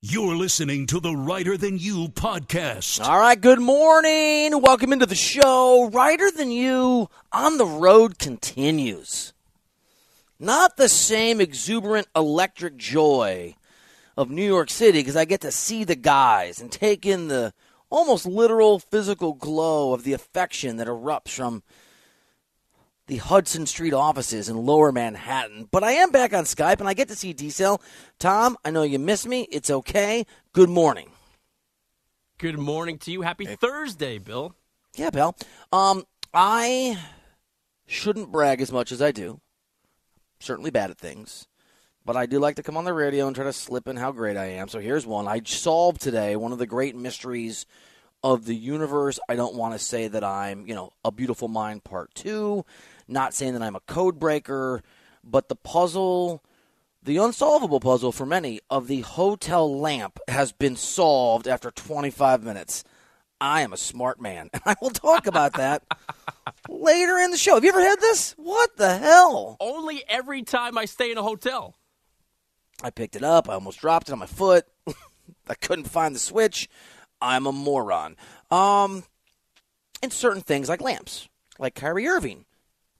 You're listening to the Reiter Than You podcast. All right, good morning. Welcome into the show. Reiter Than You on the road continues. Not the same exuberant electric joy of New York City because I get to see the guys and take in the almost literal physical glow of the affection that erupts from the Hudson Street offices in lower Manhattan. But I am back on Skype and I get to see D Cell. Tom, I know you miss me. It's okay. Good morning. Good morning to you. Happy Thursday, Bill. Yeah, Bill. Um, I shouldn't brag as much as I do. Certainly bad at things. But I do like to come on the radio and try to slip in how great I am. So here's one. I solved today one of the great mysteries of the universe. I don't want to say that I'm, you know, a beautiful mind part two. Not saying that I'm a code breaker, but the puzzle, the unsolvable puzzle for many of the hotel lamp has been solved after 25 minutes. I am a smart man, and I will talk about that later in the show. Have you ever had this? What the hell? Only every time I stay in a hotel. I picked it up. I almost dropped it on my foot. I couldn't find the switch. I'm a moron. Um, and certain things like lamps, like Kyrie Irving,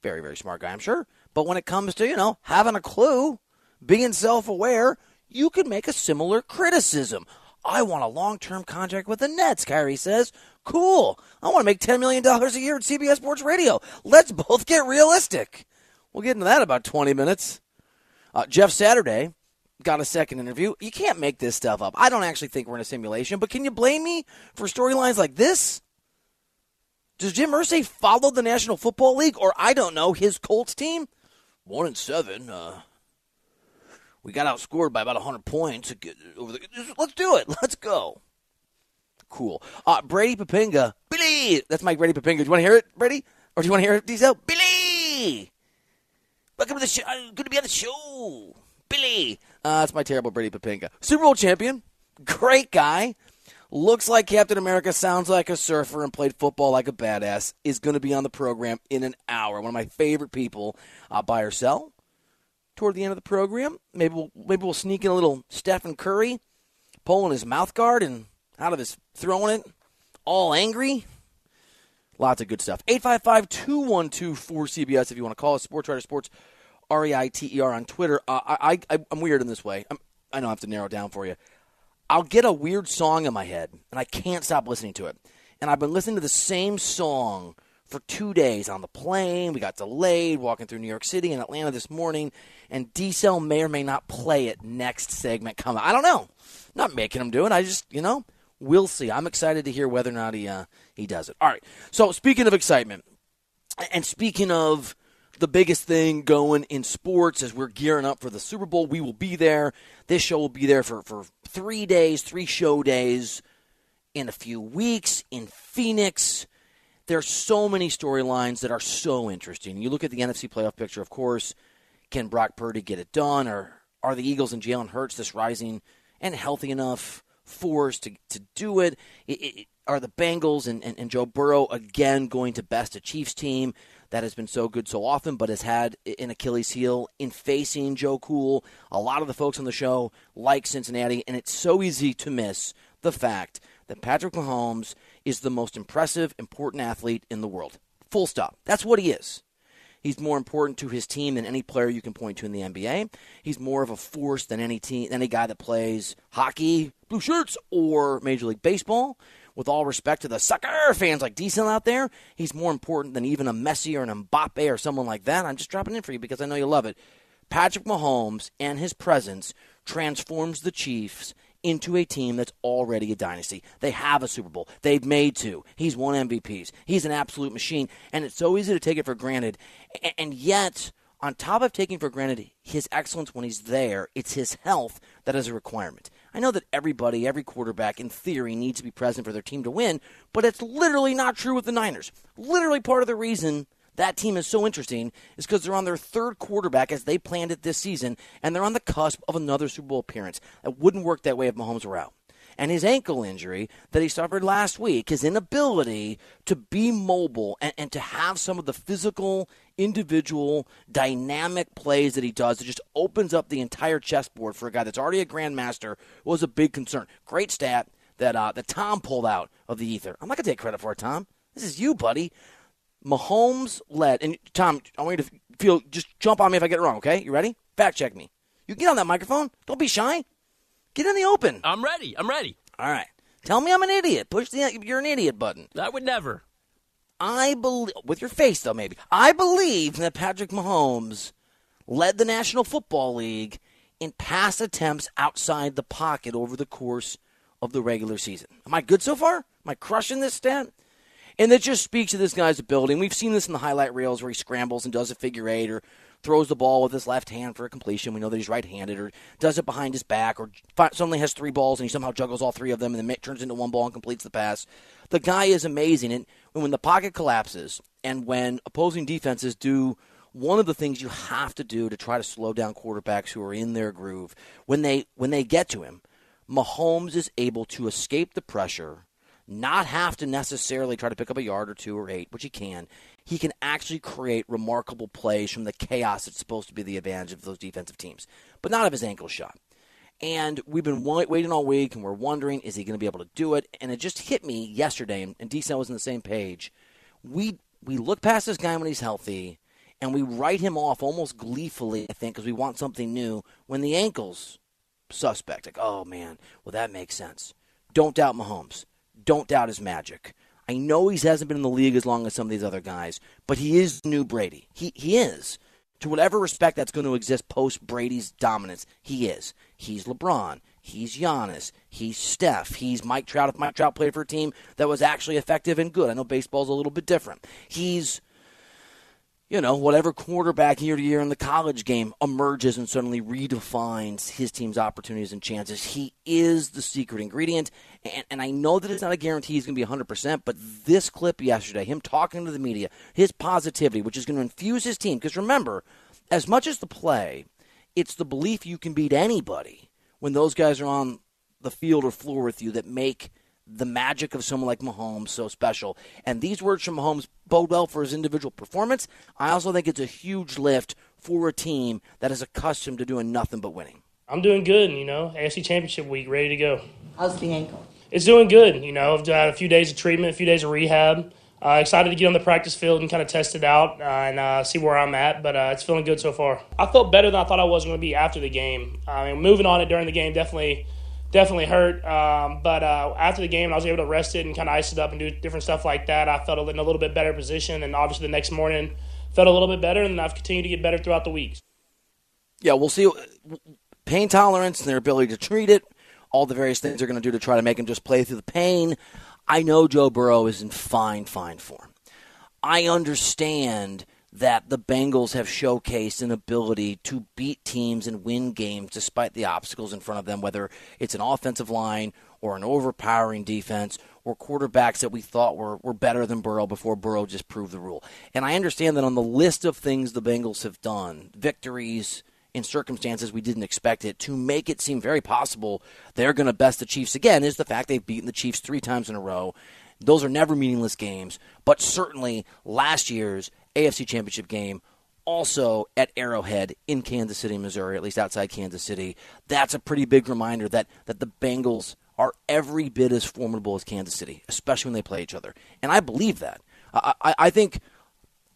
very very smart guy, I'm sure. But when it comes to you know having a clue, being self-aware, you could make a similar criticism. I want a long-term contract with the Nets, Kyrie says. Cool. I want to make $10 million a year at CBS Sports Radio. Let's both get realistic. We'll get into that in about 20 minutes. Uh, Jeff Saturday got a second interview. You can't make this stuff up. I don't actually think we're in a simulation, but can you blame me for storylines like this? Does Jim Irsay follow the National Football League, or I don't know his Colts team? One and seven. Uh, we got outscored by about hundred points. Over the, let's do it. Let's go. Cool. Uh, Brady Poppinga, Billy. That's Mike Brady Poppinga. Do you want to hear it, Brady, or do you want to hear it, Diesel? Billy. Welcome to the show. I'm Good to be on the show, Billy. Uh, that's my terrible Brady Poppinga. Super Bowl champion, great guy looks like Captain America, sounds like a surfer, and played football like a badass, is going to be on the program in an hour. One of my favorite people, uh, buy or sell. Toward the end of the program, maybe we'll maybe we'll sneak in a little Stephen Curry, pulling his mouth guard and out of his throwing it, all angry. Lots of good stuff. 855 212 4CBS if you want to call us. Sports Reiter Sports, R E I T E R on Twitter. Uh, I, I, I'm weird in this way. I'm, I I have to narrow it down for you. I'll get a weird song in my head, and I can't stop listening to it. And I've been listening to the same song for two days on the plane. We got delayed walking through New York City and Atlanta this morning, and D Cell may or may not play it next segment coming. I don't know. Not making him do it. I just, you know, we'll see. I'm excited to hear whether or not he uh, he does it. All right. So speaking of excitement, and speaking of the biggest thing going in sports as we're gearing up for the Super Bowl. We will be there. This show will be there for, for three days, three show days in a few weeks in Phoenix. There's so many storylines that are so interesting. You look at the NFC playoff picture, of course. Can Brock Purdy get it done? Or are the Eagles and Jalen Hurts this rising and healthy enough force to, to do it? it, it are the Bengals and, and, and Joe Burrow again going to best a Chiefs team? That has been so good so often, but has had an Achilles heel in facing Joe Cool. A lot of the folks on the show like Cincinnati, and it's so easy to miss the fact that Patrick Mahomes is the most impressive, important athlete in the world. Full stop. That's what he is. He's more important to his team than any player you can point to in the NBA. He's more of a force than any team, any guy that plays hockey, blue shirts, or Major League Baseball with all respect to the sucker fans like Diesel out there, he's more important than even a Messi or an Mbappe or someone like that. I'm just dropping in for you because I know you love it. Patrick Mahomes and his presence transforms the Chiefs into a team that's already a dynasty. They have a Super Bowl. They've made two. He's won MVPs. He's an absolute machine. And it's so easy to take it for granted. And yet, on top of taking for granted his excellence when he's there, it's his health that is a requirement. I know that everybody, every quarterback, in theory, needs to be present for their team to win, but it's literally not true with the Niners. Literally, part of the reason that team is so interesting is because they're on their third quarterback as they planned it this season, and they're on the cusp of another Super Bowl appearance. It wouldn't work that way if Mahomes were out. And his ankle injury that he suffered last week, his inability to be mobile and, and to have some of the physical, individual, dynamic plays that he does that just opens up the entire chessboard for a guy that's already a grandmaster was a big concern. Great stat that uh, that Tom pulled out of the ether. I'm not gonna take credit for it, Tom. This is you, buddy. Mahomes led, and Tom, I want you to feel just jump on me if I get it wrong. Okay, you ready? Fact check me. You get on that microphone. Don't be shy. Get in the open. I'm ready. I'm ready. All right. Tell me I'm an idiot. Push the you're an idiot button. I would never. I believe with your face though maybe. I believe that Patrick Mahomes led the National Football League in pass attempts outside the pocket over the course of the regular season. Am I good so far? Am I crushing this stat? And that just speaks to this guy's ability. And we've seen this in the highlight reels where he scrambles and does a figure eight or throws the ball with his left hand for a completion. We know that he's right handed or does it behind his back or suddenly has three balls and he somehow juggles all three of them and then turns into one ball and completes the pass. The guy is amazing. And when the pocket collapses and when opposing defenses do one of the things you have to do to try to slow down quarterbacks who are in their groove, when they when they get to him, Mahomes is able to escape the pressure not have to necessarily try to pick up a yard or two or eight, which he can. He can actually create remarkable plays from the chaos that's supposed to be the advantage of those defensive teams, but not of his ankle shot. And we've been waiting all week, and we're wondering, is he going to be able to do it? And it just hit me yesterday, and, and was on the same page. We we look past this guy when he's healthy, and we write him off almost gleefully, I think, because we want something new. When the ankle's suspect, like, oh man, well that makes sense. Don't doubt Mahomes don't doubt his magic. I know he hasn't been in the league as long as some of these other guys, but he is new Brady. He he is. To whatever respect that's going to exist post Brady's dominance, he is. He's LeBron. He's Giannis. He's Steph. He's Mike Trout. If Mike Trout played for a team that was actually effective and good, I know baseball's a little bit different. He's you know, whatever quarterback year to year in the college game emerges and suddenly redefines his team's opportunities and chances. He is the secret ingredient. And, and I know that it's not a guarantee he's going to be 100%, but this clip yesterday, him talking to the media, his positivity, which is going to infuse his team. Because remember, as much as the play, it's the belief you can beat anybody when those guys are on the field or floor with you that make the magic of someone like Mahomes so special. And these words from Mahomes bode well for his individual performance. I also think it's a huge lift for a team that is accustomed to doing nothing but winning. I'm doing good, you know, AFC Championship week, ready to go. How's the ankle? It's doing good, you know. I've had a few days of treatment, a few days of rehab. Uh, excited to get on the practice field and kind of test it out uh, and uh, see where I'm at, but uh, it's feeling good so far. I felt better than I thought I was going to be after the game. I mean, moving on it during the game definitely – definitely hurt. Um, but uh, after the game, I was able to rest it and kind of ice it up and do different stuff like that. I felt in a little bit better position, and obviously the next morning felt a little bit better, and I've continued to get better throughout the weeks. Yeah, we'll see. Pain tolerance and their ability to treat it, all the various things they're going to do to try to make him just play through the pain. I know Joe Burrow is in fine, fine form. I understand – that the Bengals have showcased an ability to beat teams and win games despite the obstacles in front of them, whether it's an offensive line or an overpowering defense or quarterbacks that we thought were, were better than Burrow before Burrow just proved the rule. And I understand that on the list of things the Bengals have done, victories in circumstances we didn't expect it, to make it seem very possible they're going to best the Chiefs again, is the fact they've beaten the Chiefs three times in a row. Those are never meaningless games, but certainly last year's AFC Championship game also at Arrowhead in Kansas City, Missouri, at least outside Kansas City. That's a pretty big reminder that, that the Bengals are every bit as formidable as Kansas City, especially when they play each other. And I believe that. I, I, I think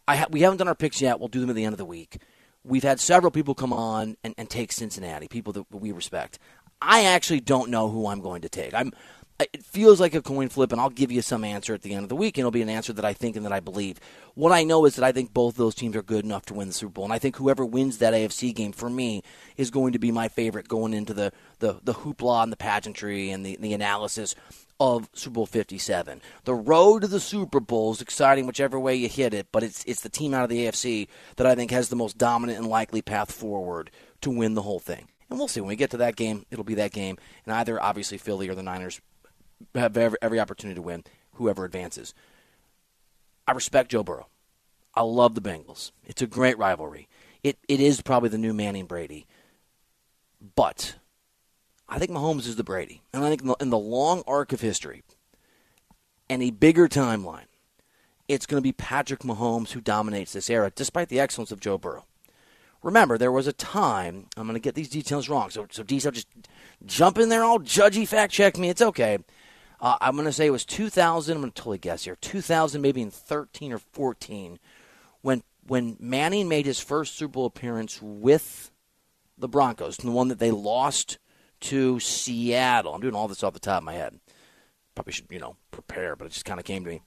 I ha- we haven't done our picks yet. We'll do them at the end of the week. We've had several people come on and, and take Cincinnati, people that we respect. I actually don't know who I'm going to take. I'm it feels like a coin flip, and I'll give you some answer at the end of the week, and it'll be an answer that I think and that I believe. What I know is that I think both those teams are good enough to win the Super Bowl, and I think whoever wins that AFC game for me is going to be my favorite going into the the, the hoopla and the pageantry and the, the analysis of Super Bowl 57. The road to the Super Bowl is exciting whichever way you hit it, but it's it's the team out of the AFC that I think has the most dominant and likely path forward to win the whole thing. And we'll see when we get to that game, it'll be that game, and either obviously Philly or the Niners have every, every opportunity to win, whoever advances. I respect Joe Burrow. I love the Bengals. It's a great rivalry. It it is probably the new Manning Brady. But I think Mahomes is the Brady. And I think in the, in the long arc of history and a bigger timeline, it's going to be Patrick Mahomes who dominates this era, despite the excellence of Joe Burrow. Remember, there was a time, I'm going to get these details wrong, so, so detail, just jump in there, all judgy, fact check me, it's okay. Uh, I'm going to say it was 2000, I'm going to totally guess here, 2000, maybe in 13 or 14, when, when Manning made his first Super Bowl appearance with the Broncos, the one that they lost to Seattle. I'm doing all this off the top of my head. Probably should, you know, prepare, but it just kind of came to me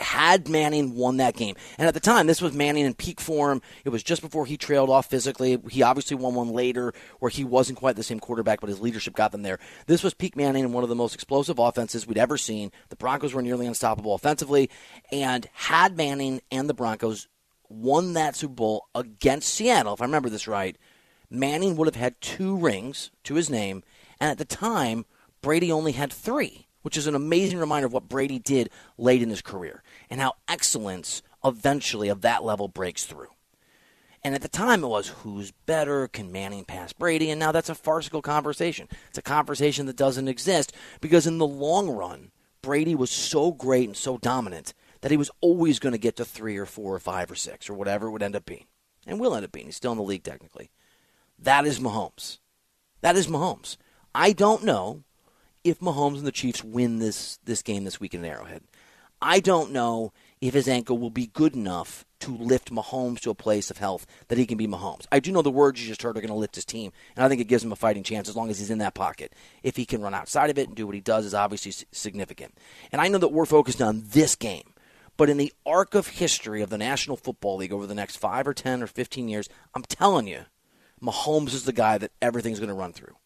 had Manning won that game. And at the time, this was Manning in peak form. It was just before he trailed off physically. He obviously won one later where he wasn't quite the same quarterback, but his leadership got them there. This was peak Manning and one of the most explosive offenses we'd ever seen. The Broncos were nearly unstoppable offensively. And had Manning and the Broncos won that Super Bowl against Seattle, if I remember this right, Manning would have had two rings to his name. And at the time, Brady only had three which is an amazing reminder of what Brady did late in his career and how excellence eventually of that level breaks through. And at the time, it was who's better? Can Manning pass Brady? And now that's a farcical conversation. It's a conversation that doesn't exist because in the long run, Brady was so great and so dominant that he was always going to get to three or four or five or six or whatever it would end up being. And will end up being. He's still in the league technically. That is Mahomes. That is Mahomes. I don't know if Mahomes and the Chiefs win this this game this week in Arrowhead. I don't know if his ankle will be good enough to lift Mahomes to a place of health that he can be Mahomes. I do know the words you just heard are going to lift his team, and I think it gives him a fighting chance as long as he's in that pocket. If he can run outside of it and do what he does is obviously significant. And I know that we're focused on this game, but in the arc of history of the National Football League over the next 5 or 10 or 15 years, I'm telling you, Mahomes is the guy that everything's going to run through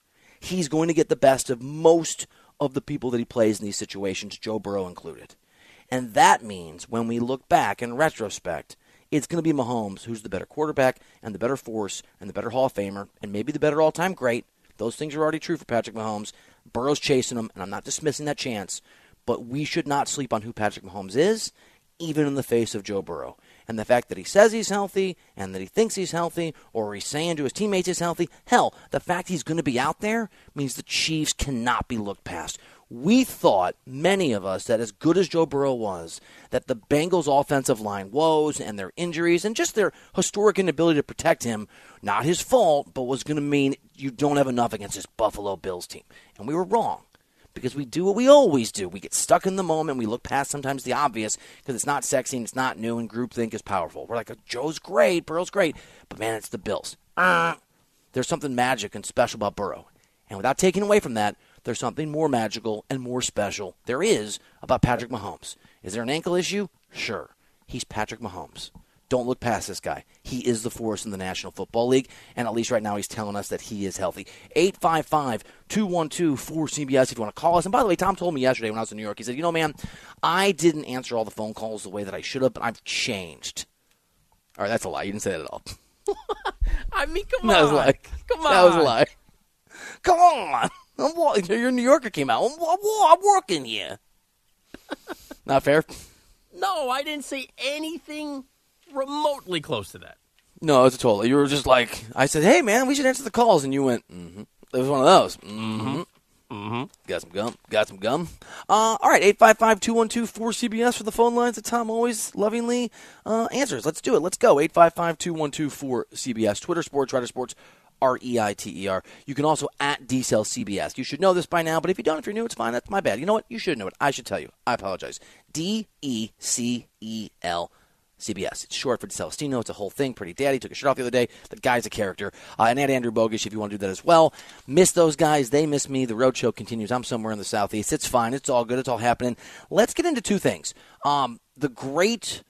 he's going to get the best of most of the people that he plays in these situations, Joe Burrow included. And that means when we look back in retrospect, it's going to be Mahomes who's the better quarterback and the better force and the better Hall of Famer and maybe the better all time great. Those things are already true for Patrick Mahomes. Burrow's chasing him, and I'm not dismissing that chance, but we should not sleep on who Patrick Mahomes is, even in the face of Joe Burrow. And the fact that he says he's healthy and that he thinks he's healthy or he's saying to his teammates he's healthy, hell, the fact he's going to be out there means the Chiefs cannot be looked past. We thought, many of us, that as good as Joe Burrow was, that the Bengals' offensive line woes and their injuries and just their historic inability to protect him, not his fault, but was going to mean you don't have enough against this Buffalo Bills team. And we were wrong because we do what we always do. We get stuck in the moment. We look past sometimes the obvious because it's not sexy and it's not new, and groupthink is powerful. We're like, Joe's great, Burrow's great, but man, it's the Bills. Uh, there's something magic and special about Burrow. And without taking away from that, there's something more magical and more special there is about Patrick Mahomes. Is there an ankle issue? Sure. He's Patrick Mahomes. Don't look past this guy. He is the force in the National Football League, and at least right now he's telling us that he is healthy. 855 212 4CBS if you want to call us. And by the way, Tom told me yesterday when I was in New York, he said, You know, man, I didn't answer all the phone calls the way that I should have, but I've changed. All right, that's a lie. You didn't say that at all. I mean, come that on. Was a lie. Come on. That was a lie. Come on. I'm, your New Yorker came out. I'm, I'm working here. Not fair? No, I didn't say anything remotely close to that. No, it's a total. You were just like, I said, hey, man, we should answer the calls. And you went, mm-hmm. It was one of those. Mm-hmm. Mm-hmm. Got some gum. Got some gum. Uh, all right, 855-212-4CBS for the phone lines that Tom always lovingly uh, answers. Let's do it. Let's go. 855-212-4CBS. Twitter Sports, Reiter Sports, R-E-I-T-E-R. You can also at DCell CBS. You should know this by now, but if you don't, if you're new, it's fine. That's my bad. You know what? You should know it. I should tell you. I apologize. D-E-C-E-L CBS. It's short for Celestino. It's a whole thing. Pretty Daddy took a shirt off the other day. The guy's a character. Uh, and at Andrew Bogusch, if you want to do that as well. Miss those guys. They miss me. The road show continues. I'm somewhere in the southeast. It's fine. It's all good. It's all happening. Let's get into two things. Um, the great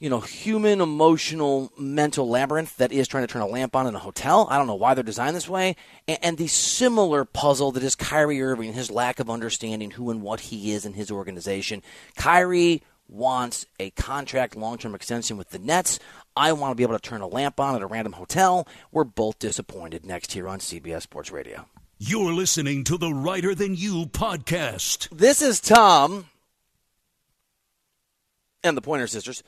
you know, human, emotional, mental labyrinth that is trying to turn a lamp on in a hotel. I don't know why they're designed this way. And, and, the similar puzzle that is Kyrie Irving, his lack of understanding who and what he is in his organization. Kyrie wants a contract long term extension with the Nets. I want to be able to turn a lamp on at a random hotel. We're both disappointed next here on CBS Sports Radio. You're listening to the Reiter Than You podcast. This is Tom and the Pointer Sisters.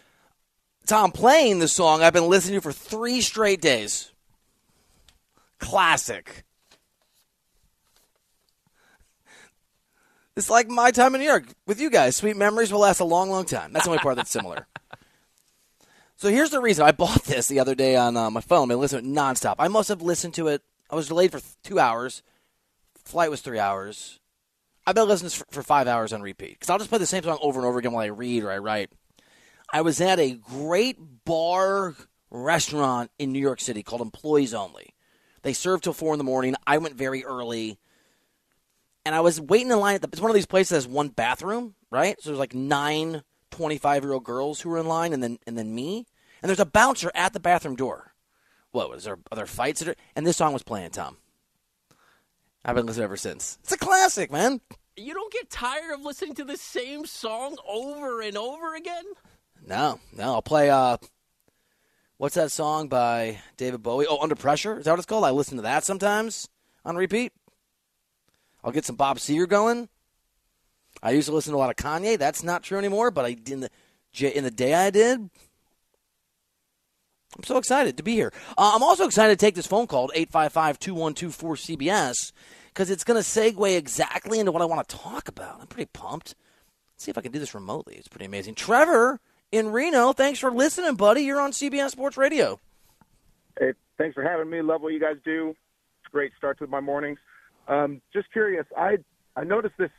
Tom playing the song I've been listening to for three straight days. Classic. It's like my time in New York with you guys. Sweet memories will last a long, long time. That's the only part that's similar. So here's the reason I bought this the other day on uh, my phone. I listened to it nonstop. I must have listened to it. I was delayed for th- two hours. Flight was three hours. I've been listening for, for five hours on repeat because I'll just play the same song over and over again while I read or I write. I was at a great bar restaurant in New York City called Employees Only. They serve till four in the morning. I went very early, and I was waiting in line at the. It's one of these places that has one bathroom, right? So there's like nine 25 year old girls who were in line, and then and then me, and there's a bouncer at the bathroom door. What was there? Are there fights? That are, and this song was playing, Tom. I've been listening ever since. It's a classic, man. You don't get tired of listening to the same song over and over again? No, no. I'll play. uh What's that song by David Bowie? Oh, Under Pressure. Is that what it's called? I listen to that sometimes on repeat. I'll get some Bob Seger going. I used to listen to a lot of Kanye. That's not true anymore. But I in the in the day I did. I'm so excited to be here. Uh, I'm also excited to take this phone call 855 212 4CBS because it's going to segue exactly into what I want to talk about. I'm pretty pumped. Let's see if I can do this remotely. It's pretty amazing. Trevor in Reno, thanks for listening, buddy. You're on CBS Sports Radio. Hey, thanks for having me. Love what you guys do. It's great start to my mornings. Um, just curious, I I noticed this.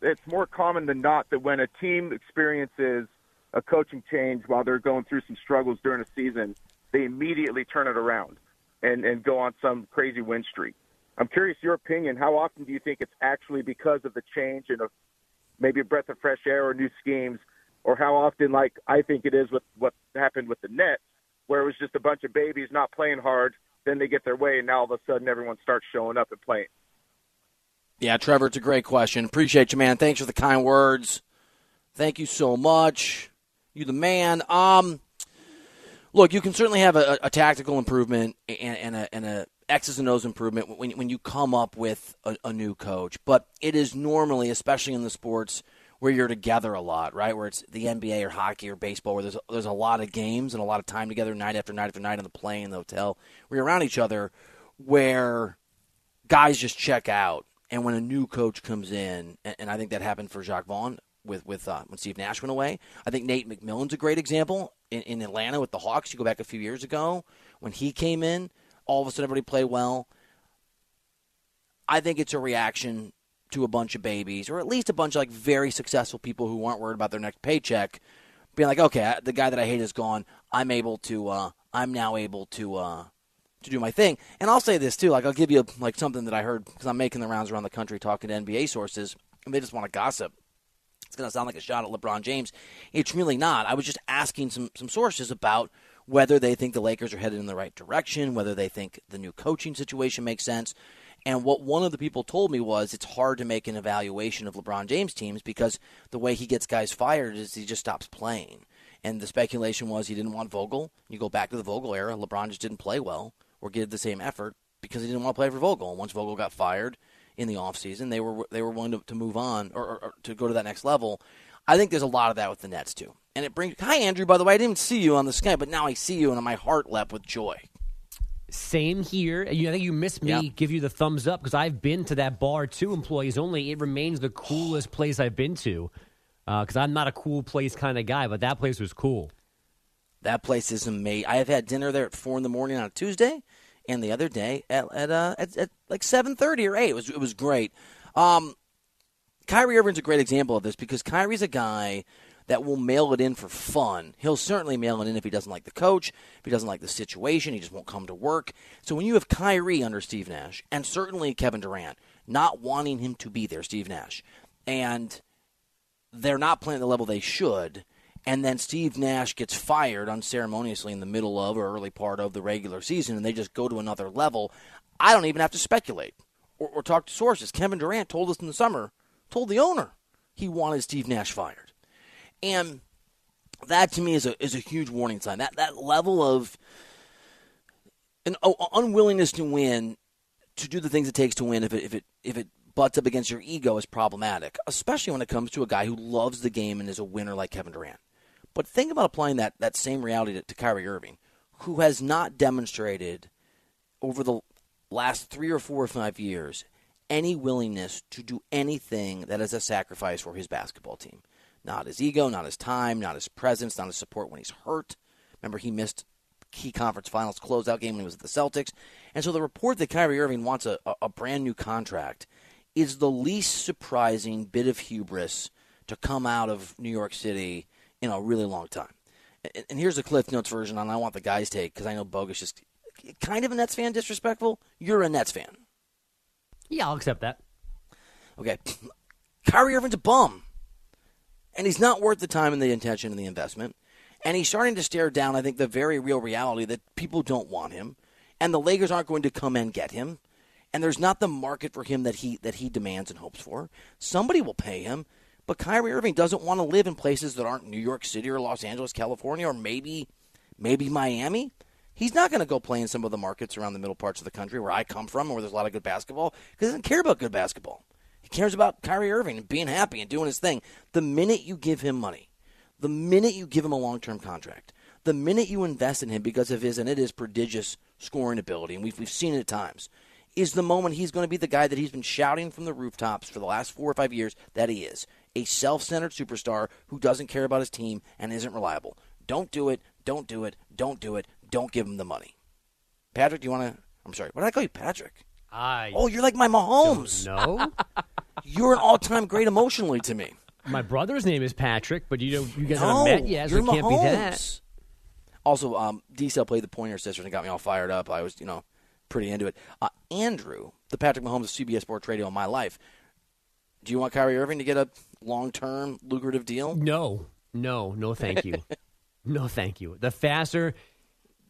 It's more common than not that when a team experiences a coaching change while they're going through some struggles during a season, they immediately turn it around and and go on some crazy win streak. I'm curious your opinion. How often do you think it's actually because of the change and a, maybe a breath of fresh air or new schemes, or how often, like I think it is with what happened with the Nets, where it was just a bunch of babies not playing hard, then they get their way, and now all of a sudden everyone starts showing up and playing. Yeah, Trevor, it's a great question. Appreciate you, man. Thanks for the kind words. Thank you so much. You the man. Um, look, you can certainly have a, a tactical improvement and, and, a, and a X's and O's improvement when, when you come up with a, a new coach. But it is normally, especially in the sports where you're together a lot, right? Where it's the NBA or hockey or baseball, where there's there's a lot of games and a lot of time together, night after night after night on the plane, the hotel, where you're around each other, where guys just check out. And when a new coach comes in, and, and I think that happened for Jacque Vaughn with with uh, when Steve Nash went away. I think Nate McMillan's a great example in, in Atlanta with the Hawks. You go back a few years ago when he came in, all of a sudden everybody played well. I think it's a reaction to a bunch of babies, or at least a bunch of like very successful people who aren't worried about their next paycheck, being like, okay, the guy that I hate is gone. I'm able to. Uh, I'm now able to. Uh, to do my thing, and I'll say this too. Like I'll give you like something that I heard because I'm making the rounds around the country talking to NBA sources, and they just want to gossip. It's going to sound like a shot at LeBron James. It's really not. I was just asking some some sources about whether they think the Lakers are headed in the right direction, whether they think the new coaching situation makes sense. And what one of the people told me was it's hard to make an evaluation of LeBron James teams because the way he gets guys fired is he just stops playing. And the speculation was he didn't want Vogel. You go back to the Vogel era, LeBron just didn't play well or give the same effort because he didn't want to play for Vogel. And once Vogel got fired in the offseason, they were they were willing to, to move on or, or, or, to go to that next level. I think there's a lot of that with the Nets too. And it brings Hi Andrew, by the way, I didn't see you on the Skype, but now I see you and my heart leapt with joy. Same here. You, I think you missed me. Give you the thumbs up because I've been to that bar too. Employees only. It remains the coolest place I've been to uh, because I'm not a cool place kind of guy, but that place was cool. That place is amazing. I have had dinner there at four in the morning on a Tuesday, and the other day at at, uh, at, at like seven thirty or eight. It was it was great. Um, Kyrie Irving's a great example of this because Kyrie's a guy that will mail it in for fun. He'll certainly mail it in if he doesn't like the coach, if he doesn't like the situation, he just won't come to work. So when you have Kyrie under Steve Nash, and certainly Kevin Durant not wanting him to be there, Steve Nash, and they're not playing at the level they should, and then Steve Nash gets fired unceremoniously in the middle of or early part of the regular season, and they just go to another level. I don't even have to speculate or, or talk to sources. Kevin Durant told us in the summer, told the owner he wanted Steve Nash fired, and that to me is a is a huge warning sign. That that level of an oh, unwillingness to win, to do the things it takes to win, if it if it if it butts up against your ego, is problematic. Especially when it comes to a guy who loves the game and is a winner like Kevin Durant. But think about applying that that same reality to, to Kyrie Irving, who has not demonstrated over the last three or four or five years any willingness to do anything that is a sacrifice for his basketball team. Not his ego, not his time, not his presence, not his support when he's hurt. Remember, he missed key conference finals closeout game when he was at the Celtics. And so the report that Kyrie Irving wants a, a, a brand new contract is the least surprising bit of hubris to come out of New York City in a really long time. And, and here's the Cliff Notes version on I want the guys' take because I know Bogus is kind of a Nets fan disrespectful. You're a Nets fan. Yeah, I'll accept that. Okay. Kyrie Irving's a bum. And he's not worth the time and the intention and the investment. And he's starting to stare down, I think, the very real reality that people don't want him. And the Lakers aren't going to come and get him. And there's not the market for him that he that he demands and hopes for. Somebody will pay him. But Kyrie Irving doesn't want to live in places that aren't New York City or Los Angeles, California, or maybe maybe Miami. He's not going to go play in some of the markets around the middle parts of the country where I come from, where there's a lot of good basketball, because he doesn't care about good basketball. He cares about Kyrie Irving and being happy and doing his thing. The minute you give him money, the minute you give him a long term contract, the minute you invest in him because of his, and it is prodigious scoring ability, and we've, we've seen it at times, is the moment he's going to be the guy that he's been shouting from the rooftops for the last four or five years that he is a self centered superstar who doesn't care about his team and isn't reliable. Don't do it. Don't do it. Don't do it. Don't give him the money. Patrick, do you want to? I'm sorry. What did I call you, Patrick? I Oh, you're like my Mahomes. no. You're an all time great emotionally to me. My brother's name is Patrick, but you don't. You guys no, haven't met yet, so you're it can't be that. Mahomes. Also, um, D-Cell played the Pointer Sisters and got me all fired up. I was, you know, pretty into it. Uh, Andrew, the Patrick Mahomes of CBS Sports Radio in my life. Do you want Kyrie Irving to get a long-term lucrative deal? No, no, no, thank you. no, thank you. The faster,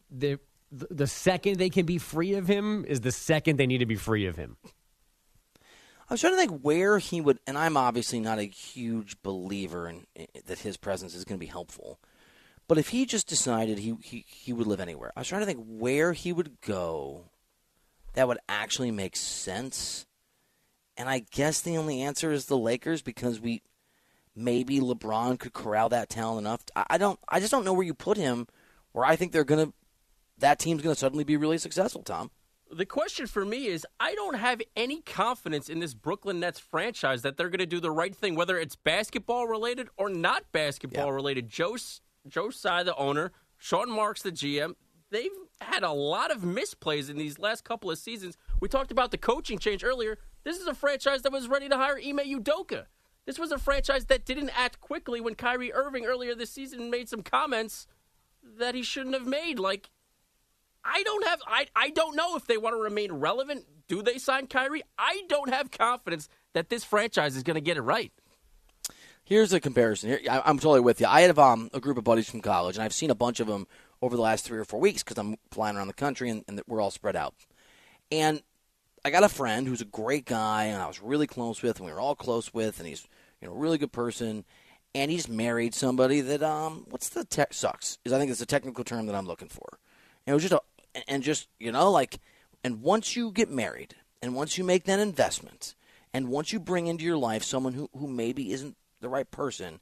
the the second they can be free of him is the second they need to be free of him. I was trying to think where he would, and I'm obviously not a huge believer in, in that his presence is going to be helpful. But if he just decided he, he he would live anywhere, I was trying to think where he would go that would actually make sense. And I guess the only answer is the Lakers because we maybe LeBron could corral that talent enough. I, I don't. I just don't know where you put him. Where I think they're gonna, that team's gonna suddenly be really successful. Tom. The question for me is I don't have any confidence in this Brooklyn Nets franchise that they're going to do the right thing, whether it's basketball related or not basketball Yeah. related. Joe, Joe Tsai, the owner, Sean Marks, the GM, they've had a lot of misplays in these last couple of seasons. We talked about the coaching change earlier. This is a franchise that was ready to hire Ime Udoka. This was a franchise that didn't act quickly when Kyrie Irving earlier this season made some comments that he shouldn't have made. Like, I don't have I I don't know if they want to remain relevant. Do they sign Kyrie? I don't have confidence that this franchise is going to get it right. Here's a comparison. Here, I, I'm totally with you. I have um, a group of buddies from college, and I've seen a bunch of them over the last three or four weeks because I'm flying around the country, and, and we're all spread out. And I got a friend who's a great guy, and I was really close with, and we were all close with, and he's you know a really good person, and he's married somebody that um what's the tech sucks is I think it's a technical term that I'm looking for. And it was just a and just you know like and once you get married and once you make that investment and once you bring into your life someone who who maybe isn't the right person,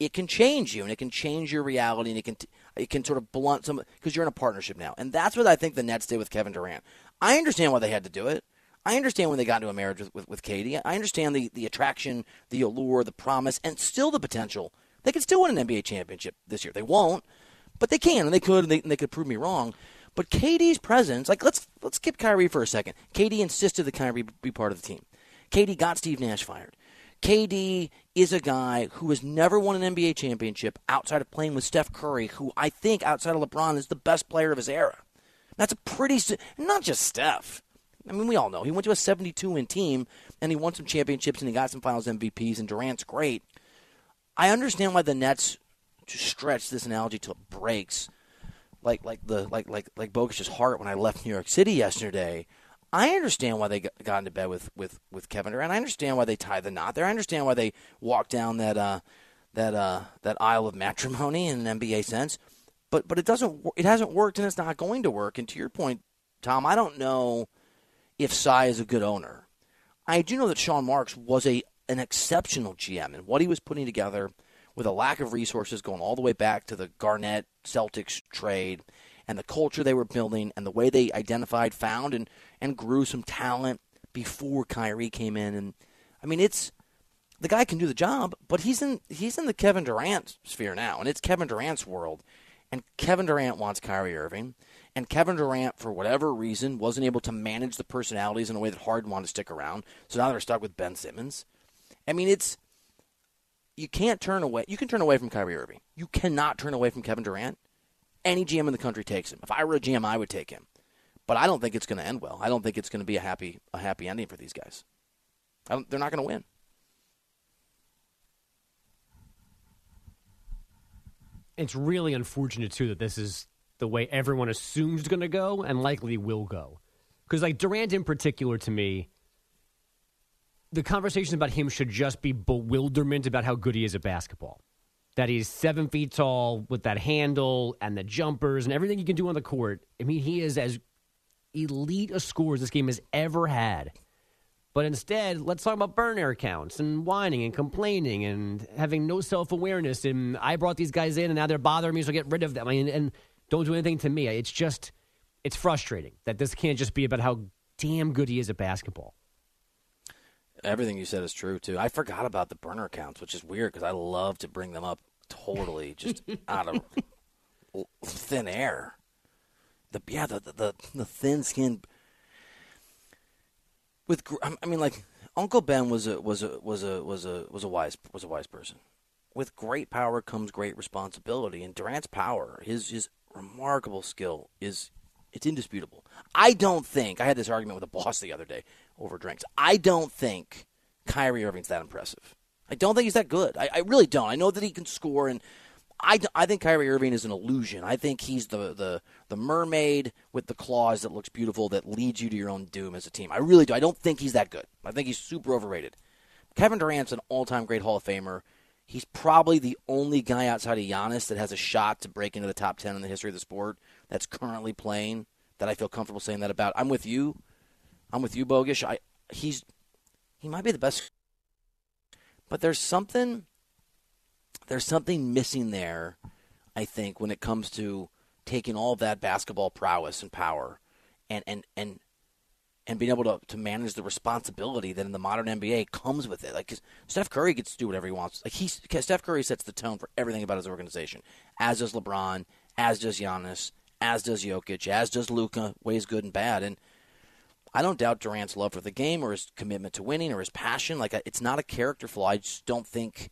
it can change you and it can change your reality and it can it can sort of blunt some because you're in a partnership now. And that's what I think the Nets did with Kevin Durant. I understand why they had to do it. I understand when they got into a marriage with, with, with Katie. I understand the, the attraction, the allure, the promise, and still the potential. They could still win an NBA championship this year. They won't, but they can, and they could, and they, and they could prove me wrong. But Katie's presence, like let's let's skip Kyrie for a second. Katie insisted that Kyrie be part of the team. Katie got Steve Nash fired. KD is a guy who has never won an NBA championship outside of playing with Steph Curry, who I think outside of LeBron is the best player of his era. That's a pretty not just Steph. I mean, we all know he went to a 72 win team and he won some championships and he got some Finals MVPs and Durant's great. I understand why the Nets to stretch this analogy till it breaks, like like the like like like Bogus's heart when I left New York City yesterday. I understand why they got into bed with, with, with Kevin Durant. I understand why they tied the knot there. I understand why they walked down that uh, that uh, that aisle of matrimony in an NBA sense. But but it doesn't. It hasn't worked, and it's not going to work. And to your point, Tom, I don't know if Tsai is a good owner. I do know that Sean Marks was a an exceptional GM, and what he was putting together with a lack of resources going all the way back to the Garnett Celtics trade and the culture they were building and the way they identified, found, and, and grew some talent, before Kyrie came in, and I mean it's the guy can do the job, but he's in he's in the Kevin Durant sphere now, and it's Kevin Durant's world, and Kevin Durant wants Kyrie Irving, and Kevin Durant for whatever reason wasn't able to manage the personalities in a way that Harden wanted to stick around, so now they're stuck with Ben Simmons. I mean it's you can't turn away. You can turn away from Kyrie Irving. You cannot turn away from Kevin Durant. Any GM in the country takes him. If I were a GM, I would take him. But I don't think it's going to end well. I don't think it's going to be a happy a happy ending for these guys. they're not going to win. It's really unfortunate too that this is the way everyone assumes it's going to go and likely will go. Because like Durant in particular, to me, the conversation about him should just be bewilderment about how good he is at basketball. That he's seven feet tall with that handle and the jumpers and everything he can do on the court. I mean, he is as elite a scorer as this game has ever had. But instead, let's talk about burner accounts and whining and complaining and having no self awareness. And I brought these guys in and now they're bothering me, so get rid of them. I mean, and don't do anything to me. It's just, it's frustrating that this can't just be about how damn good he is at basketball. Everything you said is true too. I forgot about the burner accounts, which is weird because I love to bring them up totally just out of thin air. The yeah, the the the thin skin. With I mean, like Uncle Ben was a was a was a was a was a wise was a wise person. With great power comes great responsibility, and Durant's power, his his remarkable skill is it's indisputable. I don't think I had this argument with a boss the other day over drinks. I don't think Kyrie Irving's that impressive. I don't think he's that good. I, I really don't. I know that he can score, and I, I think Kyrie Irving is an illusion. I think he's the, the, the mermaid with the claws that looks beautiful that leads you to your own doom as a team. I really do. I don't think he's that good. I think he's super overrated. Kevin Durant's an all time great Hall of Famer. He's probably the only guy outside of Giannis that has a shot to break into the top 10 in the history of the sport that's currently playing that I feel comfortable saying that about. I'm with you. I'm with you, Bogusch. I he's he might be the best, but there's something there's something missing there. I think when it comes to taking all that basketball prowess and power, and and and and being able to, to manage the responsibility that in the modern NBA comes with it. Like Steph Curry gets to do whatever he wants. Like he Steph Curry sets the tone for everything about his organization, as does LeBron, as does Giannis, as does Jokic, as does Luka. Ways good and bad, and I don't doubt Durant's love for the game or his commitment to winning or his passion. Like it's not a character flaw. I just don't think,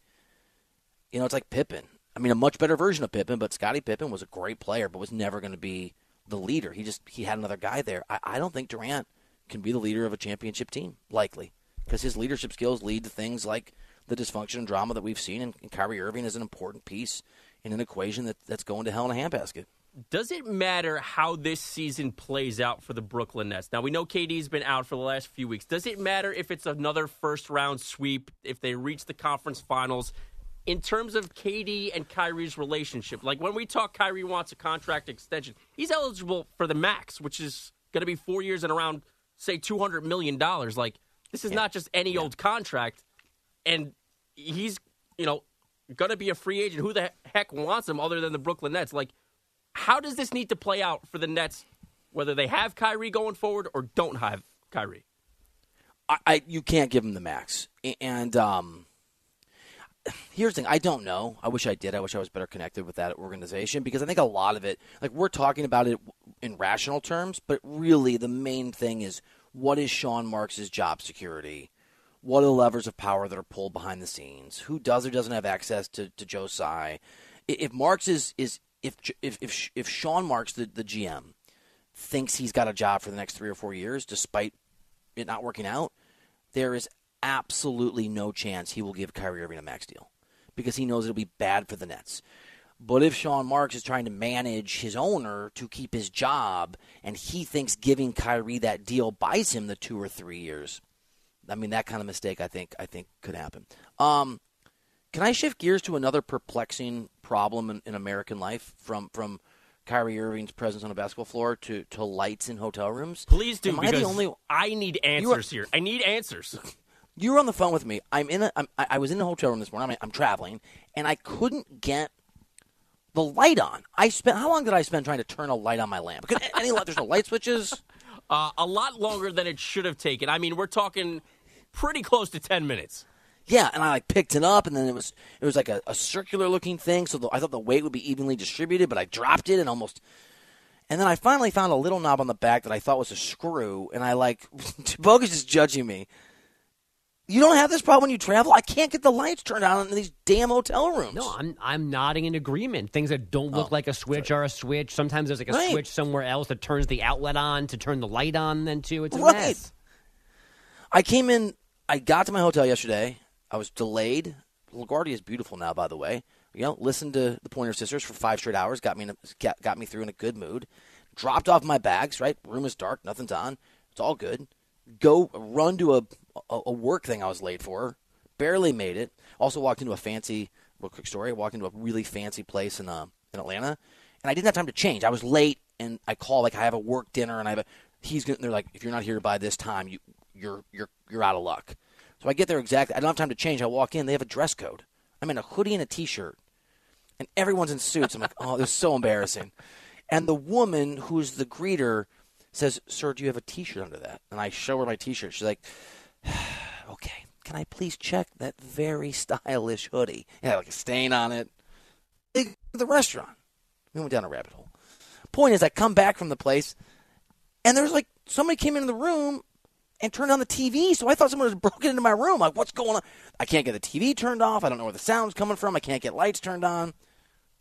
you know, it's like Pippen. I mean, a much better version of Pippen, but Scottie Pippen was a great player, but was never going to be the leader. He just he had another guy there. I, I don't think Durant can be the leader of a championship team, likely, because his leadership skills lead to things like the dysfunction and drama that we've seen, and, and Kyrie Irving is an important piece in an equation that, that's going to hell in a handbasket does it matter how this season plays out for the Brooklyn Nets? Now we know KD's been out for the last few weeks. Does it matter if it's another first round sweep if they reach the conference finals? In terms of KD and Kyrie's relationship, like when we talk Kyrie wants a contract extension, he's eligible for the max, which is going to be 4 years and around say 200 million dollars. Like this is yeah. not just any yeah. old contract and he's, you know, going to be a free agent. Who the heck wants him other than the Brooklyn Nets? Like how does this need to play out for the Nets, whether they have Kyrie going forward or don't have Kyrie? I, I you can't give him the max, and um, here's the thing: I don't know. I wish I did. I wish I was better connected with that organization because I think a lot of it, like we're talking about it in rational terms, but really the main thing is what is Sean Marks' job security? What are the levers of power that are pulled behind the scenes? Who does or doesn't have access to, to Joe Tsai? If Marks is, is if if if if Sean Marks, the, the GM, thinks he's got a job for the next three or four years, despite it not working out, there is absolutely no chance he will give Kyrie Irving a max deal because he knows it'll be bad for the Nets. But if Sean Marks is trying to manage his owner to keep his job and he thinks giving Kyrie that deal buys him the two or three years, I mean that kind of mistake I think I think could happen. Um, can I shift gears to another perplexing problem in, in, American life from from Kyrie Irving's presence on a basketball floor to, to lights in hotel rooms? Please do. Am I the only? I need answers are, here. I need answers. You were on the phone with me. I'm in a. I'm, I was in a hotel room this morning. I'm, I'm traveling, and I couldn't get the light on. I spent how long did I spend trying to turn a light on my lamp? Could, any there's no light switches. Uh, a lot longer than it should have taken. I mean, we're talking pretty close to 10 minutes. Yeah, and I like picked it up, and then it was it was like a, a circular looking thing. So the, I thought the weight would be evenly distributed, but I dropped it and almost. And then I finally found a little knob on the back that I thought was a screw, and I like Bogus is judging me. You don't have this problem when you travel. I can't get the lights turned on in these damn hotel rooms. No, I'm I'm nodding in agreement. Things that don't look Oh, like a switch are a switch. Sometimes there's like a Right. switch somewhere else that turns the outlet on to turn the light on. Then too, it's a Right. mess. I came in. I got to my hotel yesterday. I was delayed. LaGuardia is beautiful now, by the way. You know, listened to the Pointer Sisters for five straight hours. Got me in a, got, got me through in a good mood. Dropped off my bags. Right, room is dark. Nothing's on. It's all good. Go run to a a, a work thing I was late for. Barely made it. Also walked into a fancy. Real quick story. I walked into a really fancy place in uh, in Atlanta, and I didn't have time to change. I was late, and I call like I have a work dinner, and I have a. He's gonna. They're like, if you're not here by this time, you you're you're you're out of luck. So I get there exactly. I don't have time to change. I walk in. They have a dress code. I'm in a hoodie and a t-shirt, and everyone's in suits. I'm like, oh, this is so embarrassing. And the woman who's the greeter says, "Sir, do you have a t-shirt under that?" And I show her my t-shirt. She's like, "Okay, can I please check that very stylish hoodie? It had like a stain on it." The restaurant. We went down a rabbit hole. Point is, I come back from the place, and there's like somebody came into the room and turned on the TV. So I thought someone was broken into my room. Like, what's going on? I can't get the TV turned off. I don't know where the sound's coming from. I can't get lights turned on.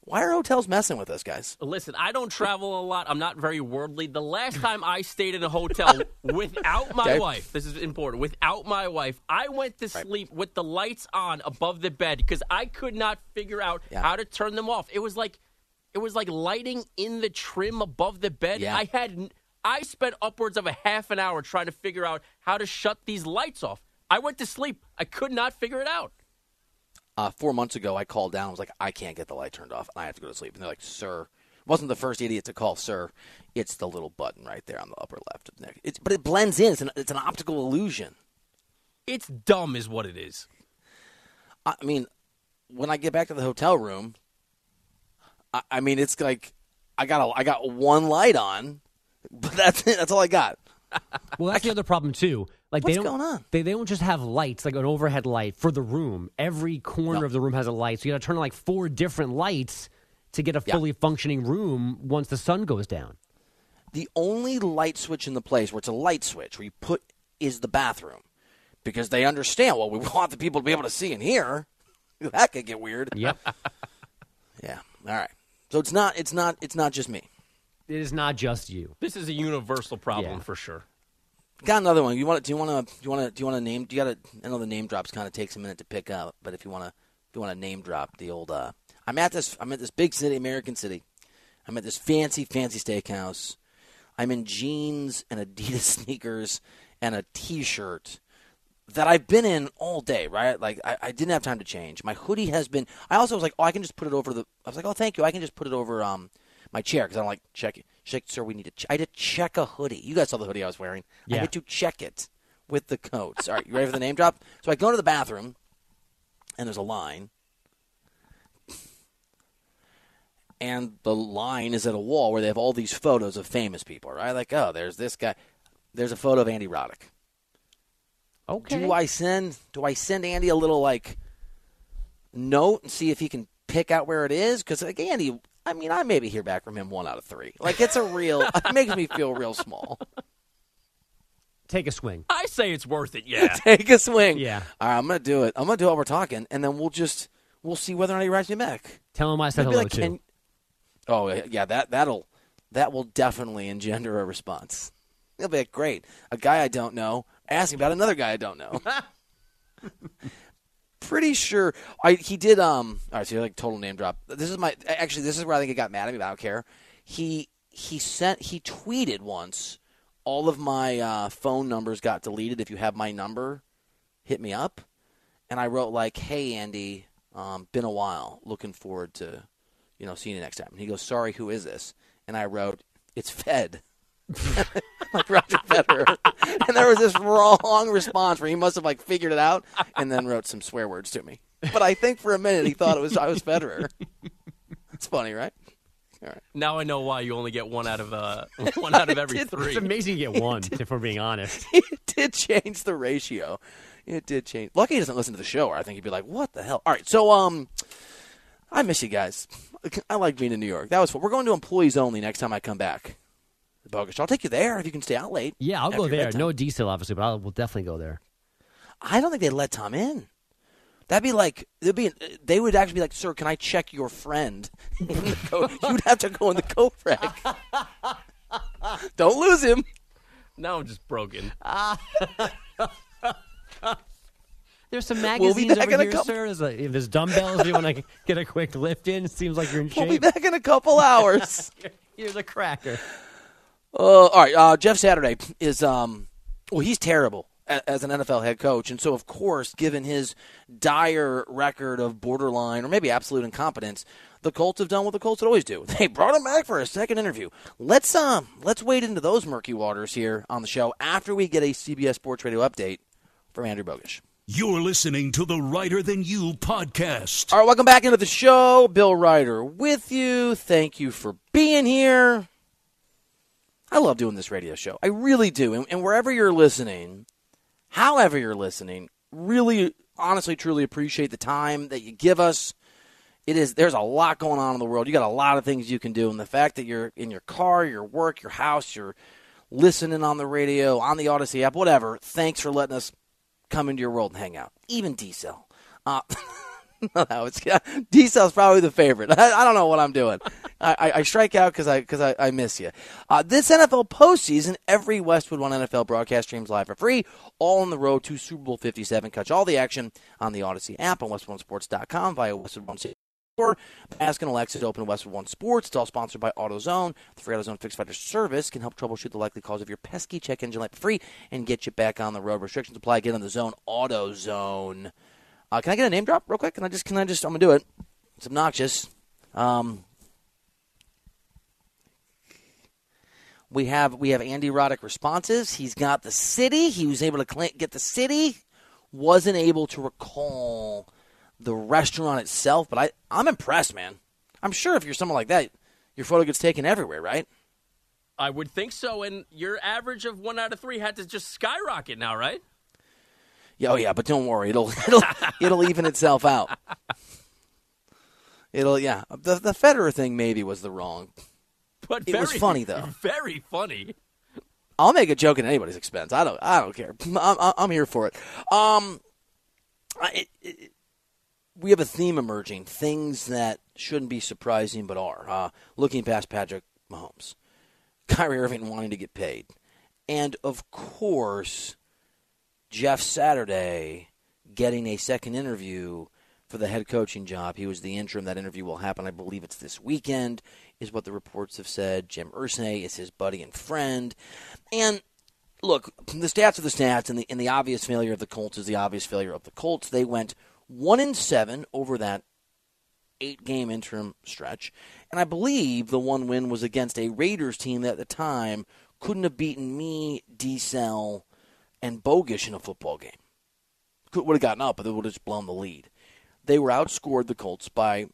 Why are hotels messing with us, guys? Listen, I don't travel a lot. I'm not very worldly. The last time I stayed in a hotel without my Okay. wife, this is important, without my wife, I went to sleep with the lights on above the bed because I could not figure out Yeah. how to turn them off. It was like it was like lighting in the trim above the bed. Yeah. I had I spent upwards of a half an hour trying to figure out how to shut these lights off. I went to sleep. I could not figure it out. Uh, four months ago, I called down. I was like, I can't get the light turned off, and I have to go to sleep. And they're like, Sir, wasn't the first idiot to call, Sir. It's the little button right there on the upper left of the neck. It's, but it blends in. It's an, it's an optical illusion. It's dumb, is what it is. I I mean, when I get back to the hotel room, I, I mean, it's like I got a, I got one light on, but that's it. That's all I got. Well, that's the other problem too. Like What's they don't, going on? They they don't just have lights like an overhead light for the room. Every corner No. of the room has a light, so you got to turn on like four different lights to get a Yeah. fully functioning room once the sun goes down. The only light switch in the place where it's a light switch where you put is the bathroom, because they understand. Well, we want the people to be able to see and hear. That could get weird. Yep, Yeah. All right. So it's not. It's not. It's not just me. it is not just you. This is a universal problem Yeah. for sure. Got another one. You want? Do you want to? Do you want to? Do you want to name? Do you got to? I know the name drops kind of takes a minute to pick up, but if you want to, if you want to name drop the old. uh I'm at this. I'm at this big city, American city. I'm at this fancy, fancy steakhouse. I'm in jeans and Adidas sneakers and a T-shirt that I've been in all day. Right? Like I, I didn't have time to change. My hoodie has been. I also was like, oh, I can just put it over the. I was like, oh, thank you. I can just put it over um my chair because I'm like check like, sir, we need to. Ch-. I had to check a hoodie. You guys saw the hoodie I was wearing. Yeah. I had to check it with the coats. All right, you ready for the name drop? So I go to the bathroom, and there's a line, and the line is at a wall where they have all these photos of famous people. Right? Like, oh, there's this guy. There's a photo of Andy Roddick. Okay. Do I send? Do I send Andy a little like note and see if he can pick out where it is? Because like Andy, I mean, I maybe hear back from him one out of three. Like it's a real. it makes me feel real small. Take a swing. I say it's worth it, yeah. Take a swing. Yeah. All right, I'm gonna do it. I'm gonna do it while we're talking, and then we'll just we'll see whether or not he writes me back. Tell him I said Maybe hello like, too. can- Oh yeah, yeah, that that'll that will definitely engender a response. It'll be like, great. A guy I don't know asking about another guy I don't know. Pretty sure I he did. Um. All right, so you're like total name drop. This is my actually. This is where I think he got mad at me. But I don't care. He he sent he tweeted once. All of my uh, phone numbers got deleted. If you have my number, hit me up. And I wrote like, "Hey Andy, um, been a while. Looking forward to, you know, seeing you next time." And he goes, "Sorry, who is this?" And I wrote, "It's Fed." like Roger Federer. and there was this wrong response where he must have like figured it out and then wrote some swear words to me. But I think for a minute he thought it was I was Federer. It's funny, right? Now I know why you only get one out of uh, one out of every did- three. It's amazing you get one, if we're being honest. it did change the ratio. It did change. Lucky he doesn't listen to the show, or I think he'd be like, "What the hell?" All right, so um, I miss you guys. I like being in New York. That was fun. We're going to employees only next time I come back. Bogusch. I'll take you there if you can stay out late. Yeah, I'll go there. bedtime. No diesel, obviously, but I'll, we'll definitely go there. I don't think they'd let Tom in. That'd be like they'd be. They would actually be like, "Sir, can I check your friend?" Co- You'd have to go in the coat rack. Don't lose him. now I'm just broken. There's some We'll be magazines back over in a here, couple- sir. There's, like, if there's dumbbells, you want to get a quick lift in. It seems like you're in shape. We'll be back in a couple hours. Here's a cracker. Uh, all right, uh, Jeff Saturday is um, well, he's terrible as an NFL head coach, and so of course, given his dire record of borderline or maybe absolute incompetence, the Colts have done what the Colts would always do. They brought him back for a second interview. Let's um, let's wade into those murky waters here on the show after we get a CBS Sports Radio update from Andrew Bogusch. You're listening to the Reiter Than You podcast. All right, welcome back into the show. Bill Reiter with you. Thank you for being here. I love doing this radio show. I really do. And, and wherever you're listening, however you're listening, really, honestly, truly appreciate the time that you give us. It is there's a lot going on in the world. You got a lot of things you can do, and the fact that you're in your car, your work, your house, you're listening on the radio, on the Odyssey app, whatever. Thanks for letting us come into your world and hang out. Even Diesel. Uh, no, it's Diesel's probably the favorite. I, I don't know what I'm doing. I, I, strike out because I because I, I miss you. Uh, this NFL postseason, every Westwood One NFL broadcast streams live for free, all on the road to Super Bowl 57. Catch all the action on the Odyssey app on WestwoodOneSports.com via Westwood One. Or Ask and Alexa to open Westwood One Sports. It's all sponsored by AutoZone. The free AutoZone Fix Finder service can help troubleshoot the likely cause of your pesky check engine light for free and get you back on the road. Restrictions apply. Get on the zone. AutoZone. Uh, can I get a name drop real quick? Can I just? Can I just? I'm gonna do it. It's obnoxious. Um, we have we have Andy Roddick responses. He's got the city. He was able to get the city. Wasn't able to recall the restaurant itself, but I I'm impressed, man. I'm sure if you're someone like that, your photo gets taken everywhere, right? I would think so. And your average of one out of three had to just skyrocket now, right? Yeah, oh yeah, but don't worry, it'll it'll it'll even itself out. It'll yeah. The the Federer thing maybe was the wrong. But It very, was funny, though. Very funny. I'll make a joke at anybody's expense. I don't I don't care. I'm I'm, here for it. Um, I, it, it, we have a theme emerging. Things that shouldn't be surprising but are. Uh, looking past Patrick Mahomes, Kyrie Irving wanting to get paid, and of course, Jeff Saturday getting a second interview for the head coaching job. He was the interim. That interview will happen, I believe it's this weekend, is what the reports have said. Jim Irsay is his buddy and friend. And look, the stats are the stats, and the, and the obvious failure of the Colts is the obvious failure of the Colts. They went 1 in 7 over that eight game interim stretch. And I believe the one win was against a Raiders team that at the time couldn't have beaten me, Diesel, and Bogusch in a football game. Could would have gotten up, but they would have just blown the lead. They were outscored the Colts by,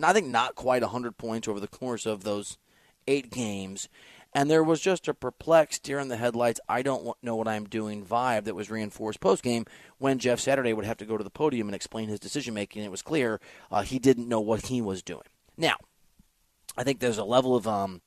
I think, not quite 100 points over the course of those eight games. And there was just a perplexed, deer in the headlights, I don't know what I'm doing vibe that was reinforced post game when Jeff Saturday would have to go to the podium and explain his decision making. It was clear uh, he didn't know what he was doing. Now, I think there's a level of um,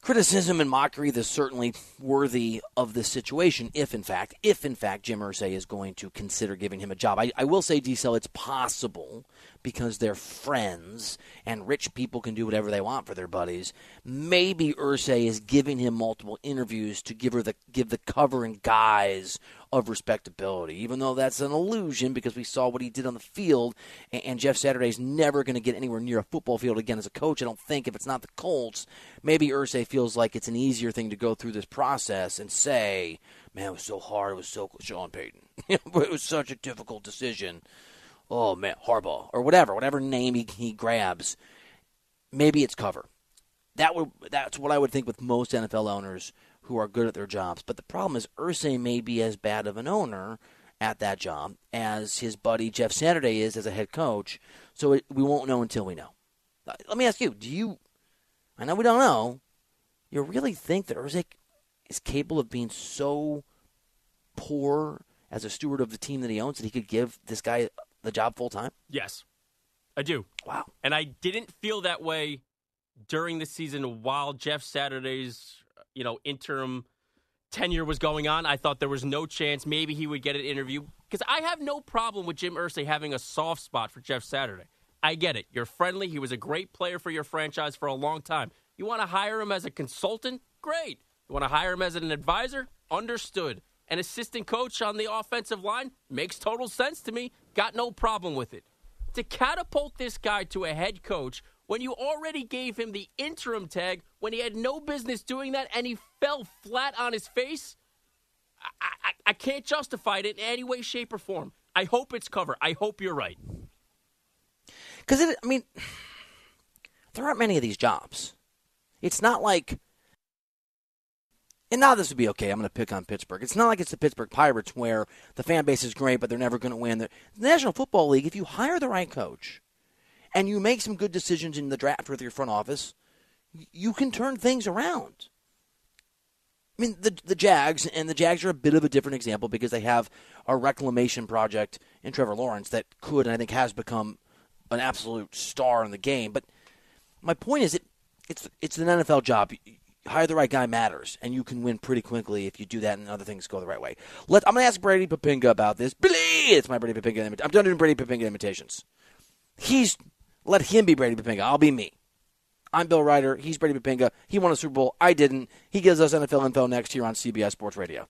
criticism and mockery that's certainly worthy of this situation if in fact if in fact Jim Irsay is going to consider giving him a job. I, I will say Diesel it's possible because they're friends and rich people can do whatever they want for their buddies. Maybe Irsay is giving him multiple interviews to give her the give the cover and guise of respectability, even though that's an illusion because we saw what he did on the field. And, and Jeff Saturday's never going to get anywhere near a football field again as a coach. I don't think if it's not the Colts, maybe Irsay feels like it's an easier thing to go through this process and say, "Man, it was so hard. It was so Sean Payton. it was such a difficult decision." Oh man, Harbaugh or whatever, whatever name he, he grabs, maybe it's cover. That would that's what I would think with most NFL owners who are good at their jobs. But the problem is Irsay may be as bad of an owner at that job as his buddy Jeff Saturday is as a head coach. So it, we won't know until we know. Uh, Let me ask you: Do you I know we don't know. You really think that Irsay is capable of being so poor as a steward of the team that he owns that he could give this guy the job full time? Yes, I do. Wow. And I didn't feel that way during the season while Jeff Saturday's, you know, interim tenure was going on. I thought there was no chance maybe he would get an interview because I have no problem with Jim Irsay having a soft spot for Jeff Saturday. I get it. You're friendly. He was a great player for your franchise for a long time. You want to hire him as a consultant? Great. You want to hire him as an advisor? Understood. An assistant coach on the offensive line? Makes total sense to me. Got no problem with it. To catapult this guy to a head coach when you already gave him the interim tag when he had no business doing that and he fell flat on his face, I, I, I can't justify it in any way, shape, or form. I hope it's cover. I hope you're right. Because, I mean, there aren't many of these jobs. It's not like, and now this would be okay. I'm going to pick on Pittsburgh. It's not like it's the Pittsburgh Pirates where the fan base is great, but they're never going to win. The National Football League, if you hire the right coach and you make some good decisions in the draft with your front office, you can turn things around. I mean, the the Jags and the Jags are a bit of a different example because they have a reclamation project in Trevor Lawrence that could and I think has become an absolute star in the game. But my point is, it it's it's an NFL job. Hire the right guy matters, and you can win pretty quickly if you do that and other things go the right way. Let I'm going to ask Brady Poppinga about this. Billy, it's my Brady Poppinga. I'm done doing Brady Poppinga imitations. He's let him be Brady Poppinga. I'll be me. I'm Bill Reiter. He's Brady Poppinga. He won a Super Bowl. I didn't. He gives us NFL info next year on CBS Sports Radio.